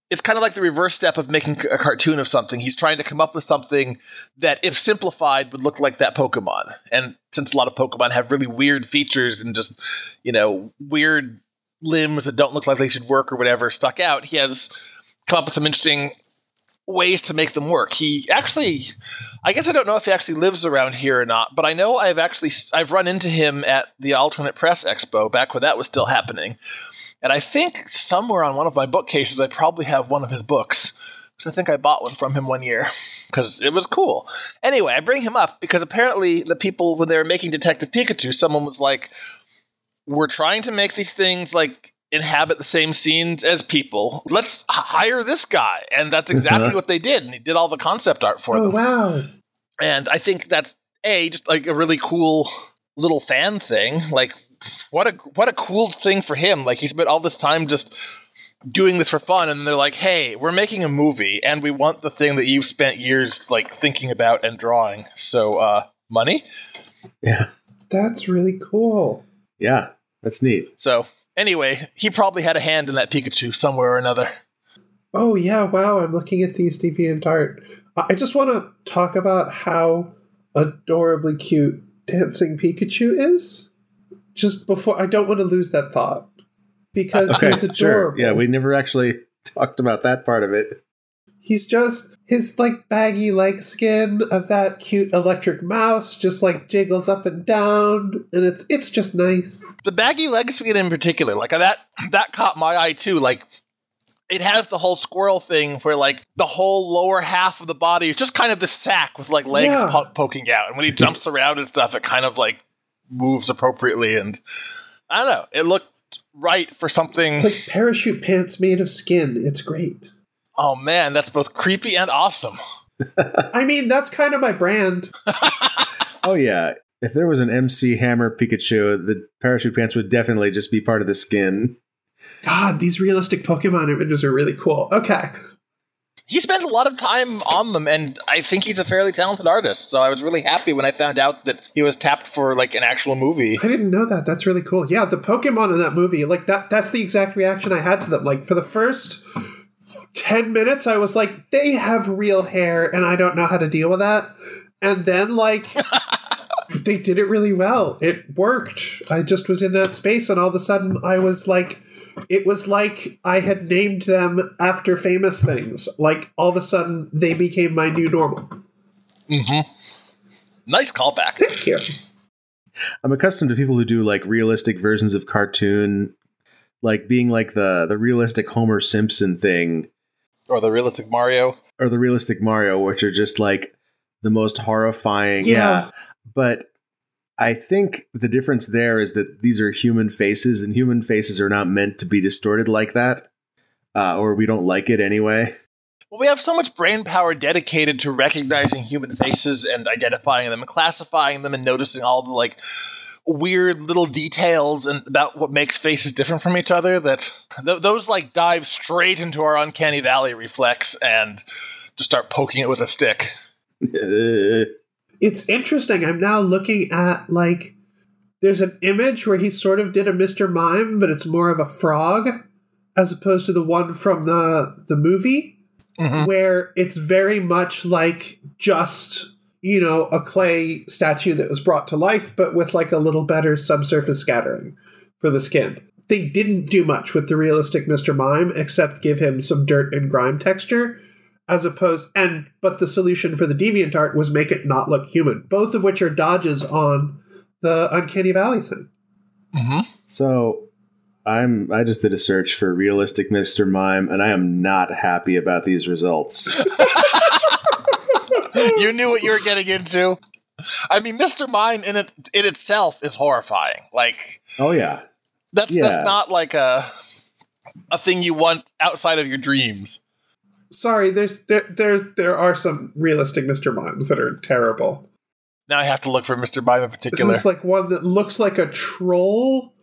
it's kind of like the reverse step of making a cartoon of something. He's trying to come up with something that, if simplified, would look like that Pokemon. And since a lot of Pokemon have really weird features and just, you know, weird limbs that don't look like they should work or whatever stuck out, he has come up with some interesting ways to make them work. He actually, I guess I don't know if he actually lives around here or not, but I know I've actually I've run into him at the Alternate Press Expo back when that was still happening. And I think somewhere on one of my bookcases, I probably have one of his books. I think I bought one from him one year because it was cool. Anyway, I bring him up because apparently the people, when they were making Detective Pikachu, someone was like, We're trying to make these things like inhabit the same scenes as people. Let's hire this guy. And that's exactly what they did. And he did all the concept art for Oh them. wow! And I think that's a just like a really cool little fan thing. Like what a what a cool thing for him. Like he spent all this time just doing this for fun and they're like, "Hey, we're making a movie and we want the thing that you've spent years like thinking about and drawing. So, uh money?" Yeah. That's really cool. Yeah. That's neat. So, anyway, he probably had a hand in that Pikachu somewhere or another. Oh yeah! Wow, I'm looking at these DeviantArt. I I just want to talk about how adorably cute dancing Pikachu is. Just before, I don't want to lose that thought because Okay, he's adorable. sure. Yeah, we never actually talked about that part of it. He's just his like baggy leg skin of that cute electric mouse just like jiggles up and down, and it's it's just nice. the baggy leg skin in particular, like that that caught my eye too. Like it has the whole squirrel thing where like the whole lower half of the body is just kind of the sack with like legs Yeah. po- poking out, and when he jumps around and stuff, it kind of like moves appropriately, and I don't know, it looked right for something. It's like parachute pants made of skin. It's great. Oh man, that's both creepy and awesome. I mean, that's kind of my brand. Oh yeah. If there was an MC Hammer Pikachu, the parachute pants would definitely just be part of the skin. God, these realistic Pokemon images are really cool. Okay. He spent a lot of time on them, and I think he's a fairly talented artist. So I was really happy when I found out that he was tapped for like an actual movie. I didn't know that. That's really cool. Yeah, the Pokemon in that movie, like that that's the exact reaction I had to them. Like for the first 10 minutes I was like they have real hair and I don't know how to deal with that. And then like they did it really well. It worked. I just was in that space and all of a sudden I was like it was like I had named them after famous things. Like all of a sudden they became my new normal. Mm-hmm. Nice callback. Thank you. I'm accustomed to people who do like realistic versions of cartoon, like being like the the realistic Homer Simpson thing Or the realistic Mario. or the realistic Mario, which are just like the most horrifying. Yeah. But I think the difference there is that these are human faces, and human faces are not meant to be distorted like that, uh, or we don't like it anyway. Well, we have so much brain power dedicated to recognizing human faces and identifying them and classifying them and noticing all the like weird little details and about what makes faces different from each other that th- those like dive straight into our uncanny valley reflex and just start poking it with a stick. It's interesting. I'm now looking at like there's an image where he sort of did a Mr. Mime, but it's more of a frog as opposed to the one from the the movie Mhm. where it's very much like just you know a clay statue that was brought to life but with like a little better subsurface scattering for the skin. they didn't do much with the realistic Mr. Mime except give him some dirt and grime texture as opposed and but the solution for the deviant art was make it not look human both of which are dodges on the uncanny valley thing hmm So I'm I just did a search for realistic Mr. Mime and I am not happy about these results. you knew what you were getting into. I mean, Mr. Mime in it in itself is horrifying. Like oh yeah. that's Yeah. that's not like a a thing you want outside of your dreams. sorry there's there there there are some realistic Mr. Mimes that are terrible Now I have to look for Mr. Mime in this particular. is like one that looks like a troll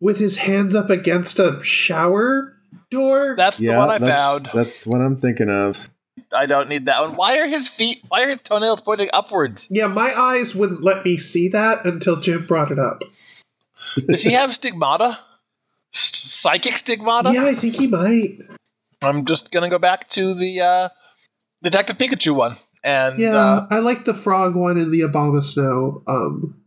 with his hands up against a shower door That's the Yeah, one I that's found. that's what I'm thinking of. I don't need that one. Why are his feet? Why are his toenails pointing upwards? yeah my eyes wouldn't let me see that until jim brought it up Does he have stigmata? Psychic stigmata? yeah i think he might I'm just gonna go back to the uh, Detective Pikachu one, and Yeah, uh, I like the frog one and the Abomasnow um,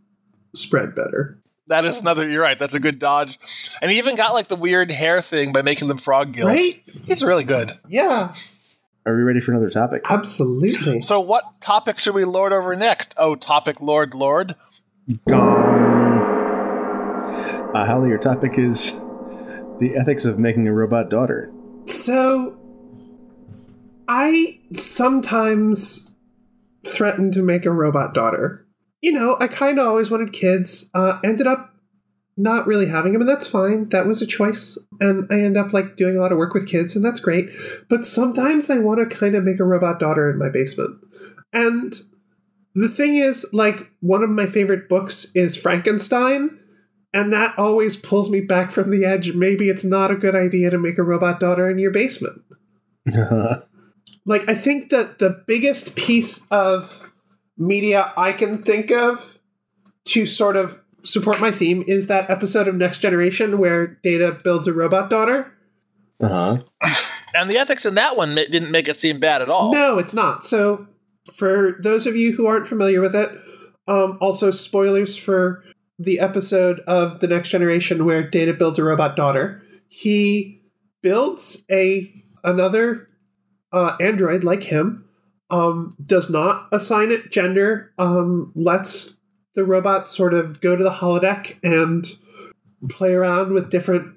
spread better. that is another. You're right. That's a good dodge. And he even got like the weird hair thing by making them frog gills. Right? He's really good. Yeah, Are we ready for another topic? absolutely. So, what topic should we lord over next? Oh, topic Lord Lord. Gone. Uh, Hallie, your topic is the ethics of making a robot daughter. So, I sometimes threaten to make a robot daughter. You know, I kind of always wanted kids. Uh, ended up not really having them, and that's fine. That was a choice, and I end up like doing a lot of work with kids, and that's great. But sometimes I want to kind of make a robot daughter in my basement, and the thing is, like, one of my favorite books is Frankenstein. And that always pulls me back from the edge. Maybe it's not a good idea to make a robot daughter in your basement. Like, I think that the biggest piece of media I can think of to sort of support my theme is that episode of Next Generation where Data builds a robot daughter. uh huh. And the ethics in that one didn't make it seem bad at all. No, it's not. So, for those of you who aren't familiar with it, um, also spoilers for the episode of the Next Generation where Data builds a robot daughter. He builds a another uh, android like him. Um, does not assign it gender. Um, lets the robot sort of go to the holodeck and play around with different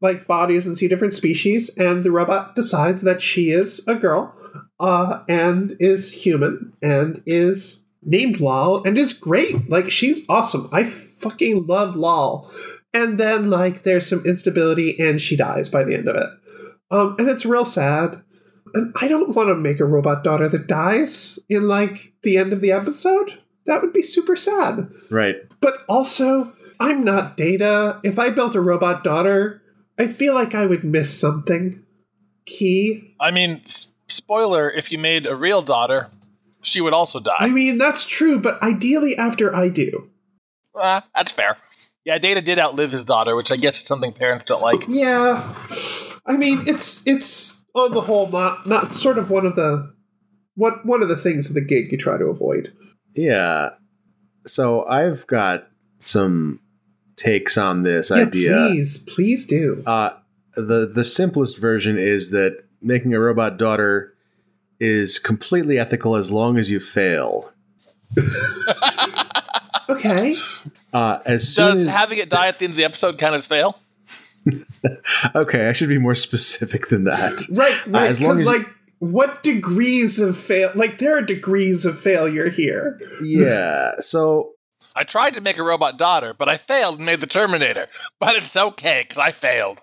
like bodies and see different species. And the robot decides that she is a girl uh, and is human and is named Lal and is great. Like she's awesome. I fucking love Lal. And then like there's some instability and she dies by the end of it. Um, and it's real sad. And I don't want to make a robot daughter that dies in like the end of the episode. That would be super sad. Right. But also, I'm not Data. If I built a robot daughter, I feel like I would miss something key. I mean, s- spoiler: if you made a real daughter, she would also die. I mean, that's true, but ideally after I do. Ah, that's fair. Yeah, Data did outlive his daughter, which I guess is something parents don't like. Yeah. I mean, it's it's on the whole not not sort of one of the what one of the things of the gig you try to avoid. Yeah. So I've got some takes on this Yeah, idea. please, please do. Uh, the the simplest version is that making a robot daughter is completely ethical as long as you fail. Okay. Uh, as soon Does as having it die at the end of the episode count as fail? okay, I should be more specific than that. Right, right. as long as- like what degrees of fail like there are degrees of failure here. Yeah. So I tried to make a robot daughter, but I failed and made the Terminator. But it's okay because I failed.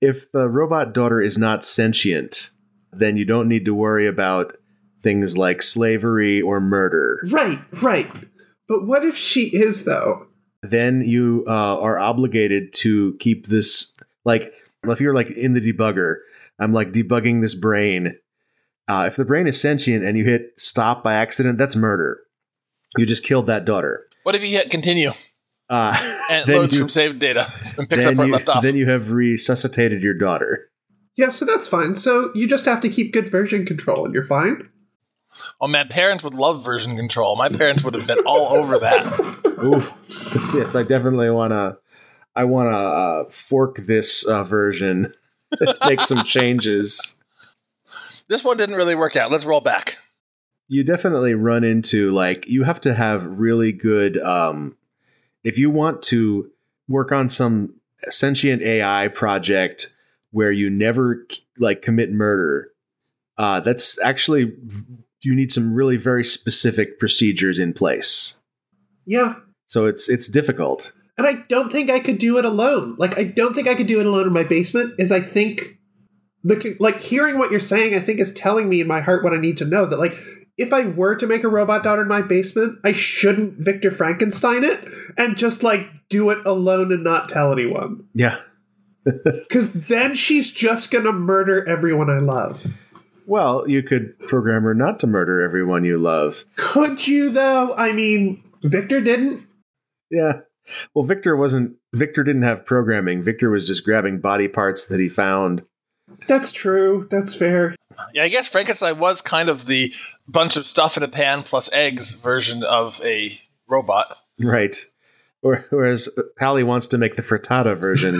if the robot daughter is not sentient, then you don't need to worry about things like slavery or murder. Right, right. But what if she is though? Then you uh, are obligated to keep this like if you're like in the debugger, I'm like debugging this brain. Uh, if the brain is sentient and you hit stop by accident, that's murder. You just killed that daughter. What if you hit continue Uh, and it then loads you- from saved data and picks up then where you, left off? then you have resuscitated your daughter. Yeah, so that's fine. So you just have to keep good version control and you're fine. oh man, parents would love version control. My parents would have been all over that. Ooh, yes, I definitely want to. I want to uh, fork this uh, version, make some changes. This one didn't really work out. Let's roll back. You definitely run into like you have to have really good um if you want to work on some sentient AI project where you never like commit murder. Uh that's actually you need some really very specific procedures in place. Yeah. So it's it's difficult. And I don't think I could do it alone. Like I don't think I could do it alone in my basement. Is I think the like hearing what you're saying, I think is telling me in my heart what I need to know. That like if I were to make a robot daughter in my basement, I shouldn't Victor Frankenstein it and just like do it alone and not tell anyone. Yeah. Because then she's just gonna murder everyone I love. Well, you could program her not to murder everyone you love. Could you though? I mean, Victor didn't. Yeah. Well, Victor wasn't. Victor didn't have programming. Victor was just grabbing body parts that he found. That's true. That's fair. Yeah, I guess Frankenstein was kind of the bunch of stuff in a pan plus eggs version of a robot. Right. Whereas Hallie wants to make the frittata version.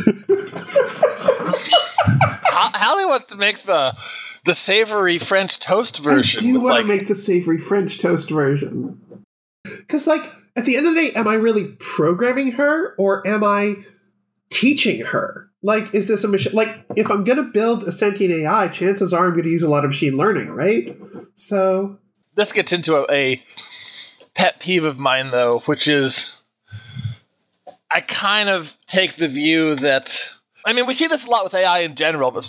Hallie wants to make the the savory French toast version. I do want like, to make the savory French toast version. Because, like, at the end of the day, am I really programming her or am I teaching her? Like, is this a machine? Like, if I'm going to build a sentient AI, chances are I'm going to use a lot of machine learning, right? So. This gets into a, a pet peeve of mine, though, which is I kind of take the view that. I mean, we see this a lot with AI in general, but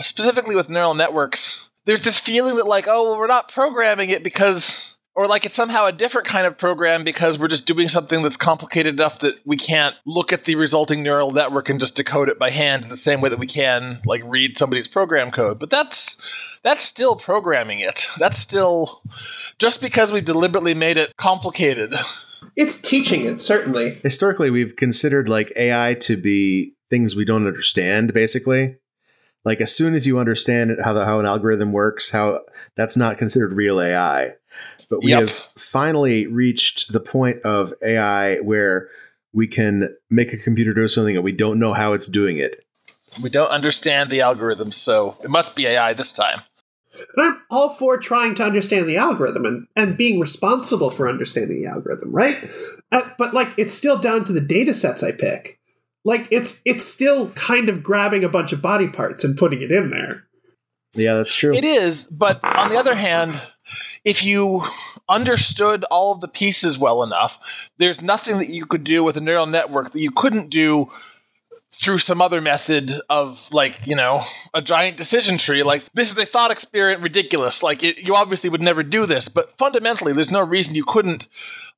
specifically with neural networks. There's this feeling that, like, oh, well, we're not programming it because or like it's somehow a different kind of program because we're just doing something that's complicated enough that we can't look at the resulting neural network and just decode it by hand in the same way that we can like read somebody's program code. But that's that's still programming it. That's still just because we deliberately made it complicated. It's teaching it certainly. Historically we've considered like ai to be things we don't understand basically. Like as soon as you understand how the, how an algorithm works how that's not considered real ai but we yep. have finally reached the point of AI where we can make a computer do something and we don't know how it's doing it. We don't understand the algorithm, so it must be AI this time. And I'm all for trying to understand the algorithm and, and being responsible for understanding the algorithm, right? Uh, but like, it's still down to the data sets I pick. Like, it's it's still kind of grabbing a bunch of body parts and putting it in there. Yeah, that's true. It is, but on the other hand, if you understood all of the pieces well enough, there's nothing that you could do with a neural network that you couldn't do through some other method of like you know a giant decision tree. Like this is a thought experiment ridiculous. Like it, you obviously would never do this but fundamentally there's no reason you couldn't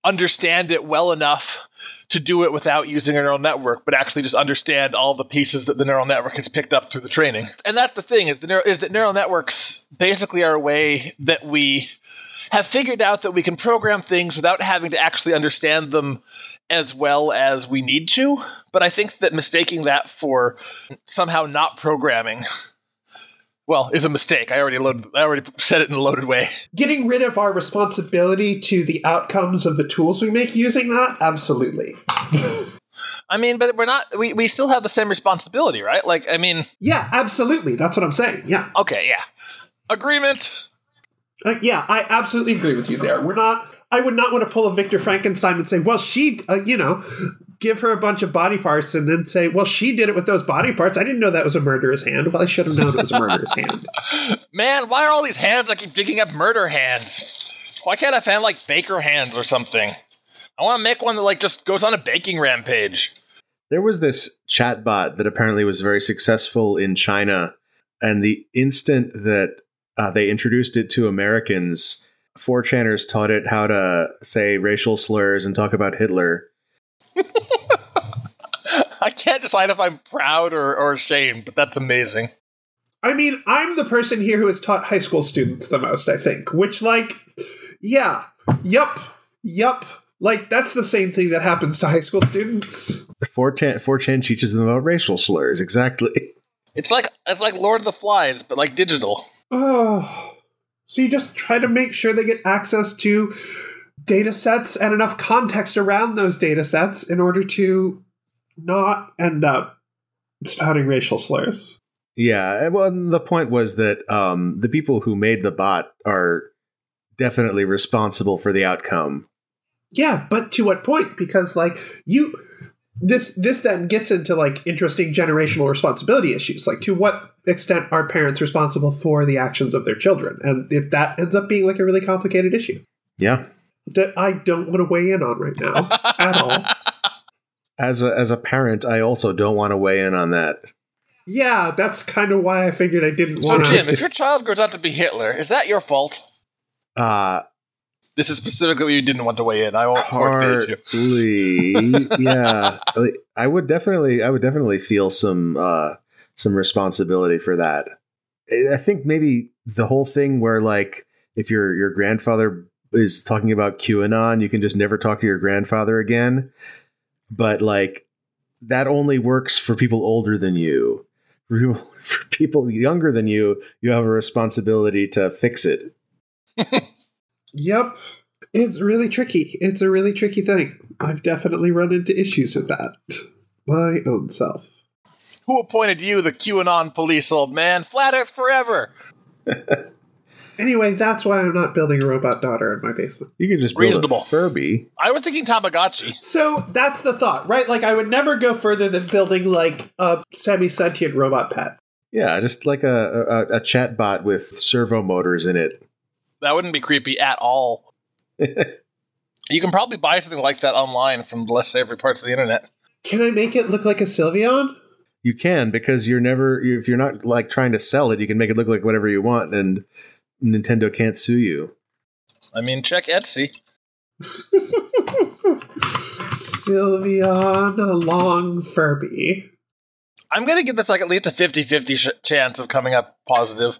understand it well enough to do it without using a neural network but actually just understand all the pieces that the neural network has picked up through the training. And that's the thing is, the is that neural networks basically are a way that we have figured out that we can program things without having to actually understand them as well as we need to. But I think that mistaking that for somehow not programming well, is a mistake. I already loaded, I already said it in a loaded way. Getting rid of our responsibility to the outcomes of the tools we make using that, absolutely. I mean, but we're not. We, we still have the same responsibility, right? Like, I mean, yeah, absolutely. That's what I'm saying. Yeah. Okay. Yeah. Agreement. Uh, yeah, I absolutely agree with you there. We're not. I would not want to pull a Victor Frankenstein and say, "Well, she," uh, you know, give her a bunch of body parts and then say, "Well, she did it with those body parts." I didn't know that was a murderous hand. Well, I should have known it was a murderous hand. Man, why are all these hands? I keep digging up murder hands. Why can't I find like baker hands or something? I want to make one that like just goes on a baking rampage. There was this chatbot that apparently was very successful in China, and the instant that uh, they introduced it to Americans. 4chaners taught it how to say racial slurs and talk about Hitler. I can't decide if I'm proud or, or ashamed, but that's amazing. I mean, I'm the person here who has taught high school students the most, I think, which, like, yeah, yup, yup. Like, that's the same thing that happens to high school students. 4chan, 4chan teaches them about racial slurs, exactly. It's like it's like Lord of the Flies, but like digital. Oh. So you just try to make sure they get access to data sets and enough context around those data sets in order to not end up spouting racial slurs. Yeah, well, the point was that um, the people who made the bot are definitely responsible for the outcome. Yeah, but to what point? Because like you this this then gets into like interesting generational responsibility issues. Like to what extent are parents responsible for the actions of their children? And if that ends up being like a really complicated issue Yeah, that I don't want to weigh in on right now at all. as a as a parent, I also don't want to weigh in on that. Yeah, that's kind of why I figured I didn't want to. So, Jim, if your child grows out to be Hitler, is that your fault? Uh This is specifically what you didn't want to weigh in. I won't force the issue. partly, yeah. I would definitely, I would definitely feel some uh some responsibility for that. I I think maybe the whole thing where like if your your grandfather is talking about QAnon, you can just never talk to your grandfather again. But like that only works for people older than you. For people, for people younger than you, you have a responsibility to fix it. Yep. It's really tricky. It's a really tricky thing. I've definitely run into issues with that. My own self. Who appointed you the QAnon police, old man? Flat Earth forever. Anyway, that's why I'm not building a robot daughter in my basement. You could just build Reasonable. a Furby. I was thinking Tamagotchi. So that's the thought, right? Like I would never go further than building like a semi-sentient robot pet. Yeah, just like a, a, a chat bot with servo motors in it. That wouldn't be creepy at all. You can probably buy something like that online from the less savory parts of the internet. Can I make it look like a Sylveon? You can because you're never if you're not like trying to sell it, you can make it look like whatever you want, and Nintendo can't sue you. I mean, check Etsy. Sylveon, a long Furby. I'm going to give this like at least a 50 50 sh- chance of coming up positive.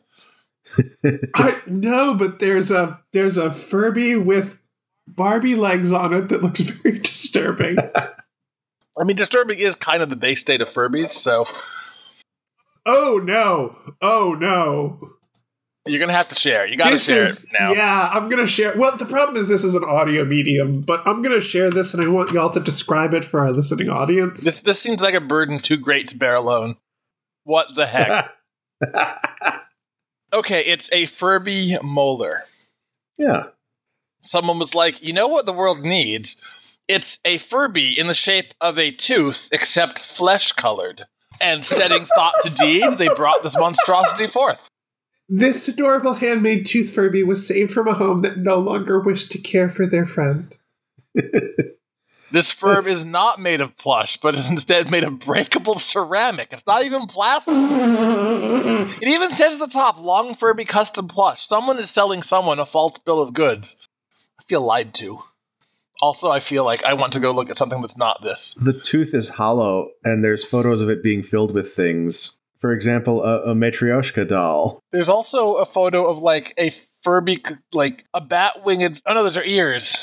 I no, but there's a there's a Furby with Barbie legs on it that looks very disturbing. I mean, disturbing is kind of the base state of Furbies, so oh no! Oh no! you're going to have to share. You got to This share is it now. yeah. I'm gonna share. Well, the problem is this is an audio medium, but I'm gonna share this, and I want y'all to describe it for our listening audience. This, this seems like a burden too great to bear alone. What the heck? okay, it's a Furby molar. yeah. someone was like, you know what the world needs? It's a Furby in the shape of a tooth, except flesh colored. And setting thought to deed, they brought this monstrosity forth. This adorable handmade tooth Furby was saved from a home that no longer wished to care for their friend. This furb That's- is not made of plush, but is instead made of breakable ceramic. It's not even plastic. It even says at the top, long Furby custom plush. Someone is selling someone a false bill of goods. I feel lied to. Also, I feel like I want to go look at something that's not this. The tooth is hollow, and there's photos of it being filled with things. For example, a, a Matryoshka doll. There's also a photo of like a Furby, like a bat winged. Oh no, those are ears.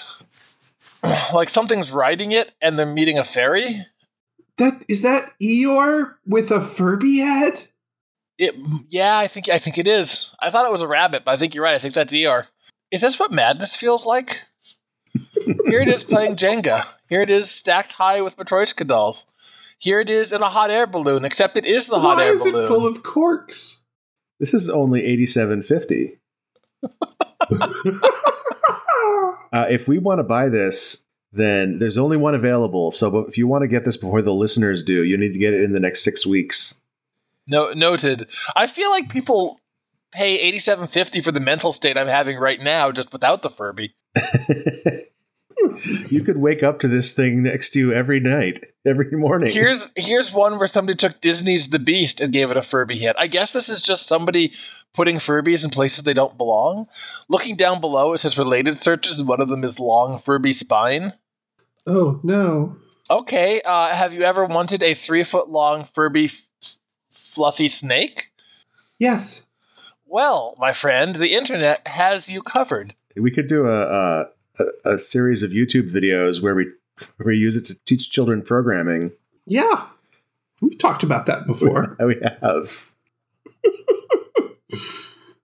like something's riding it, and they're meeting a fairy. That is that Eeyore with a Furby head? It, yeah, I think I think it is. I thought it was a rabbit, but I think you're right. I think that's ER. Is this what madness feels like? Here it is playing Jenga. Here it is stacked high with Matryoshka dolls. Here it is in a hot air balloon, except it is the hot Why air is balloon. it full of corks? This is only eighty-seven fifty. Uh, if we want to buy this, then there's only one available. So, but if you want to get this before the listeners do, you need to get it in the next six weeks. No, noted. I feel like people pay eighty seven fifty for the mental state I'm having right now, just without the Furby. you could wake up to this thing next to you every night, every morning. Here's here's one where somebody took Disney's The Beast and gave it a Furby head. I guess this is just somebody putting Furbies in places they don't belong. Looking down below, it says related searches, and one of them is long Furby spine. Oh no. Okay, uh, have you ever wanted a three foot long Furby f- fluffy snake? Yes. Well, my friend, the internet has you covered. we could do a, a a a series of YouTube videos where we where we use it to teach children programming. Yeah. We've talked about that before. we have.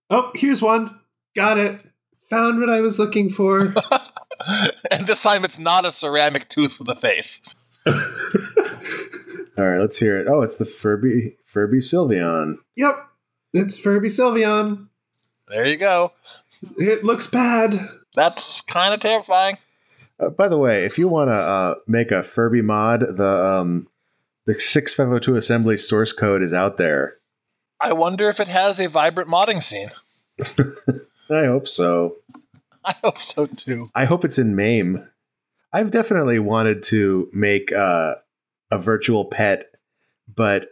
oh, here's one. Got it. Found what I was looking for. and this time it's not a ceramic tooth with a face. All right, let's hear it. Oh, it's the Furby Furby Sylveon. Yep, it's Furby Sylveon. There you go. It looks bad. That's kind of terrifying. Uh, by the way, if you want to uh, make a Furby mod, the um, the six five zero two assembly source code is out there. I wonder if it has a vibrant modding scene. I hope so. I hope so too. I hope it's in MAME. I've definitely wanted to make uh, a virtual pet, but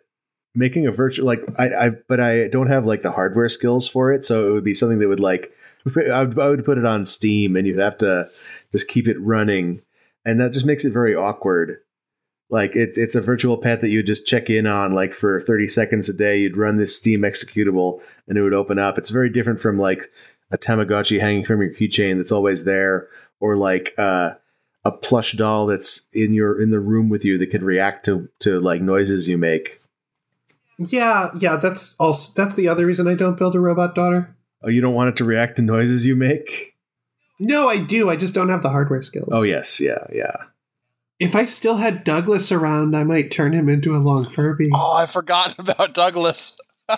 making a virtual like I, I but I don't have like the hardware skills for it, so it would be something that would like I would, put it on Steam and you'd have to just keep it running, and that just makes it very awkward. Like it's it's a virtual pet that you just check in on like for 30 seconds a day. You'd run this Steam executable and it would open up. It's very different from like a Tamagotchi hanging from your keychain that's always there, or like uh, a plush doll that's in your in the room with you that can react to to like noises you make. Yeah, yeah, that's also that's the other reason I don't build a robot daughter. Oh, you don't want it to react to noises you make? No, I do. I just don't have the hardware skills. Oh yes, yeah, yeah. If I still had Douglas around, I might turn him into a long Furby. Oh, I forgot about Douglas.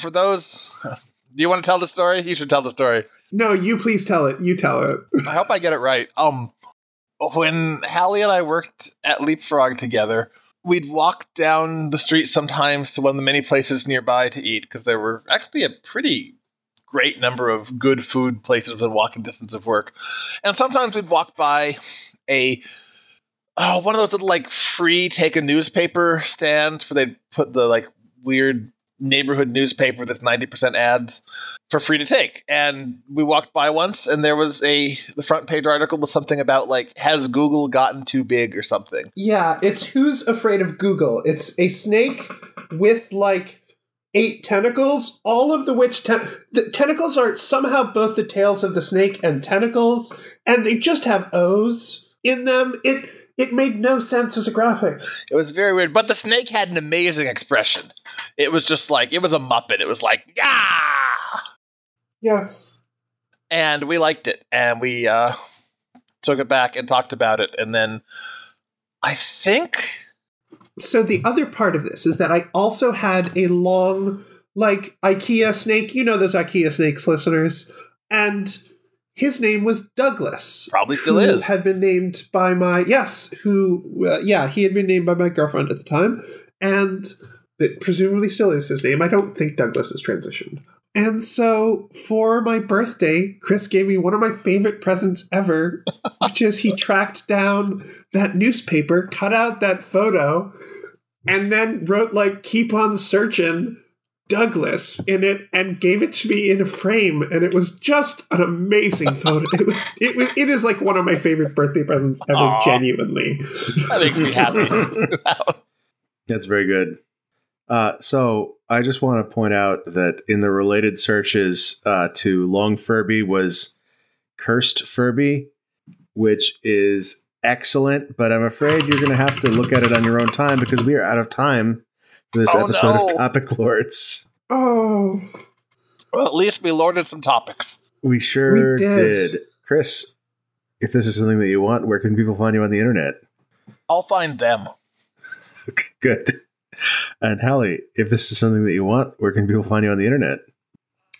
For those, do you want to tell the story? You should tell the story. No, you please tell it. You tell it. I hope I get it right. Um, when Hallie and I worked at Leapfrog together, we'd walk down the street sometimes to one of the many places nearby to eat because there were actually a pretty great number of good food places within walking distance of work. And sometimes we'd walk by a oh, one of those little like free take a newspaper stands where they'd put the like weird neighborhood newspaper that's 90% ads for free to take. And we walked by once and there was a the front page article was something about like has Google gotten too big or something. Yeah, it's Who's Afraid of Google. It's a snake with like eight tentacles, all of the which ten- the tentacles are somehow both the tails of the snake and tentacles, and they just have O's in them. It it made no sense as a graphic. It was very weird, but the snake had an amazing expression. It was just like it was a muppet. It was like, "Yeah!" Yes. And we liked it and we uh took it back and talked about it and then I think So the other part of this is that I also had a long, like IKEA snake. You know those IKEA snakes, listeners, and his name was Douglas. Probably still who is. Had been named by my yes, who uh, yeah, he had been named by my girlfriend at the time, and it presumably still is his name. I don't think Douglas has transitioned. And so for my birthday, Chris gave me one of my favorite presents ever, which is he tracked down that newspaper, cut out that photo, and then wrote like "Keep on searching." Douglas in it and gave it to me in a frame, and it was just an amazing photo. It was it, wa- it is like one of my favorite birthday presents ever. Aw. Genuinely, that makes me happy. That's very good. Uh, so I just want to point out that in the related searches uh, to Long Furby was Cursed Furby, which is excellent, but I'm afraid you're going to have to look at it on your own time because we are out of time for this Oh, episode no. of Topic Lords. oh, well, at least we lorded some topics. We sure We did. did. Chris, if this is something that you want, where can people find you on the internet? I'll find them. Okay, good. And Hallie, if this is something that you want, where can people find you on the internet?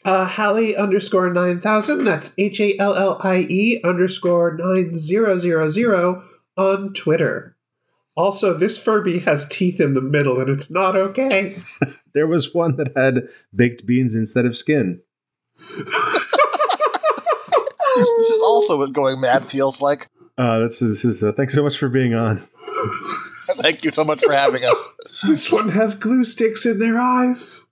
uh, Hallie underscore nine thousand. That's H A L L I E underscore nine zero zero zero on Twitter. Also, this Furby has teeth in the middle, and it's not okay. There was one that had baked beans instead of skin. this is also what going mad feels like. Uh, this is, this is uh, thanks so much for being on. Thank you so much for having us. This one has glue sticks in their eyes.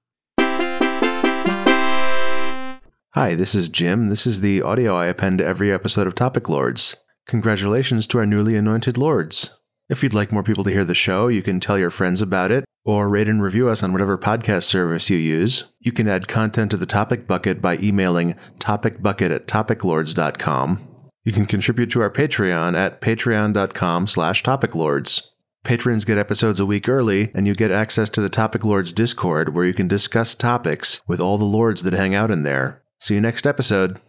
Hi, this is Jim. This is the audio I append to every episode of Topic Lords. Congratulations to our newly anointed lords. If you'd like more people to hear the show, you can tell your friends about it or rate and review us on whatever podcast service you use. You can add content to the topic bucket by emailing topicbucket at topiclords.com. You can contribute to our Patreon at patreon.com slash topiclords. Patrons get episodes a week early, and you get access to the Topic Lords Discord where you can discuss topics with all the lords that hang out in there. See you next episode.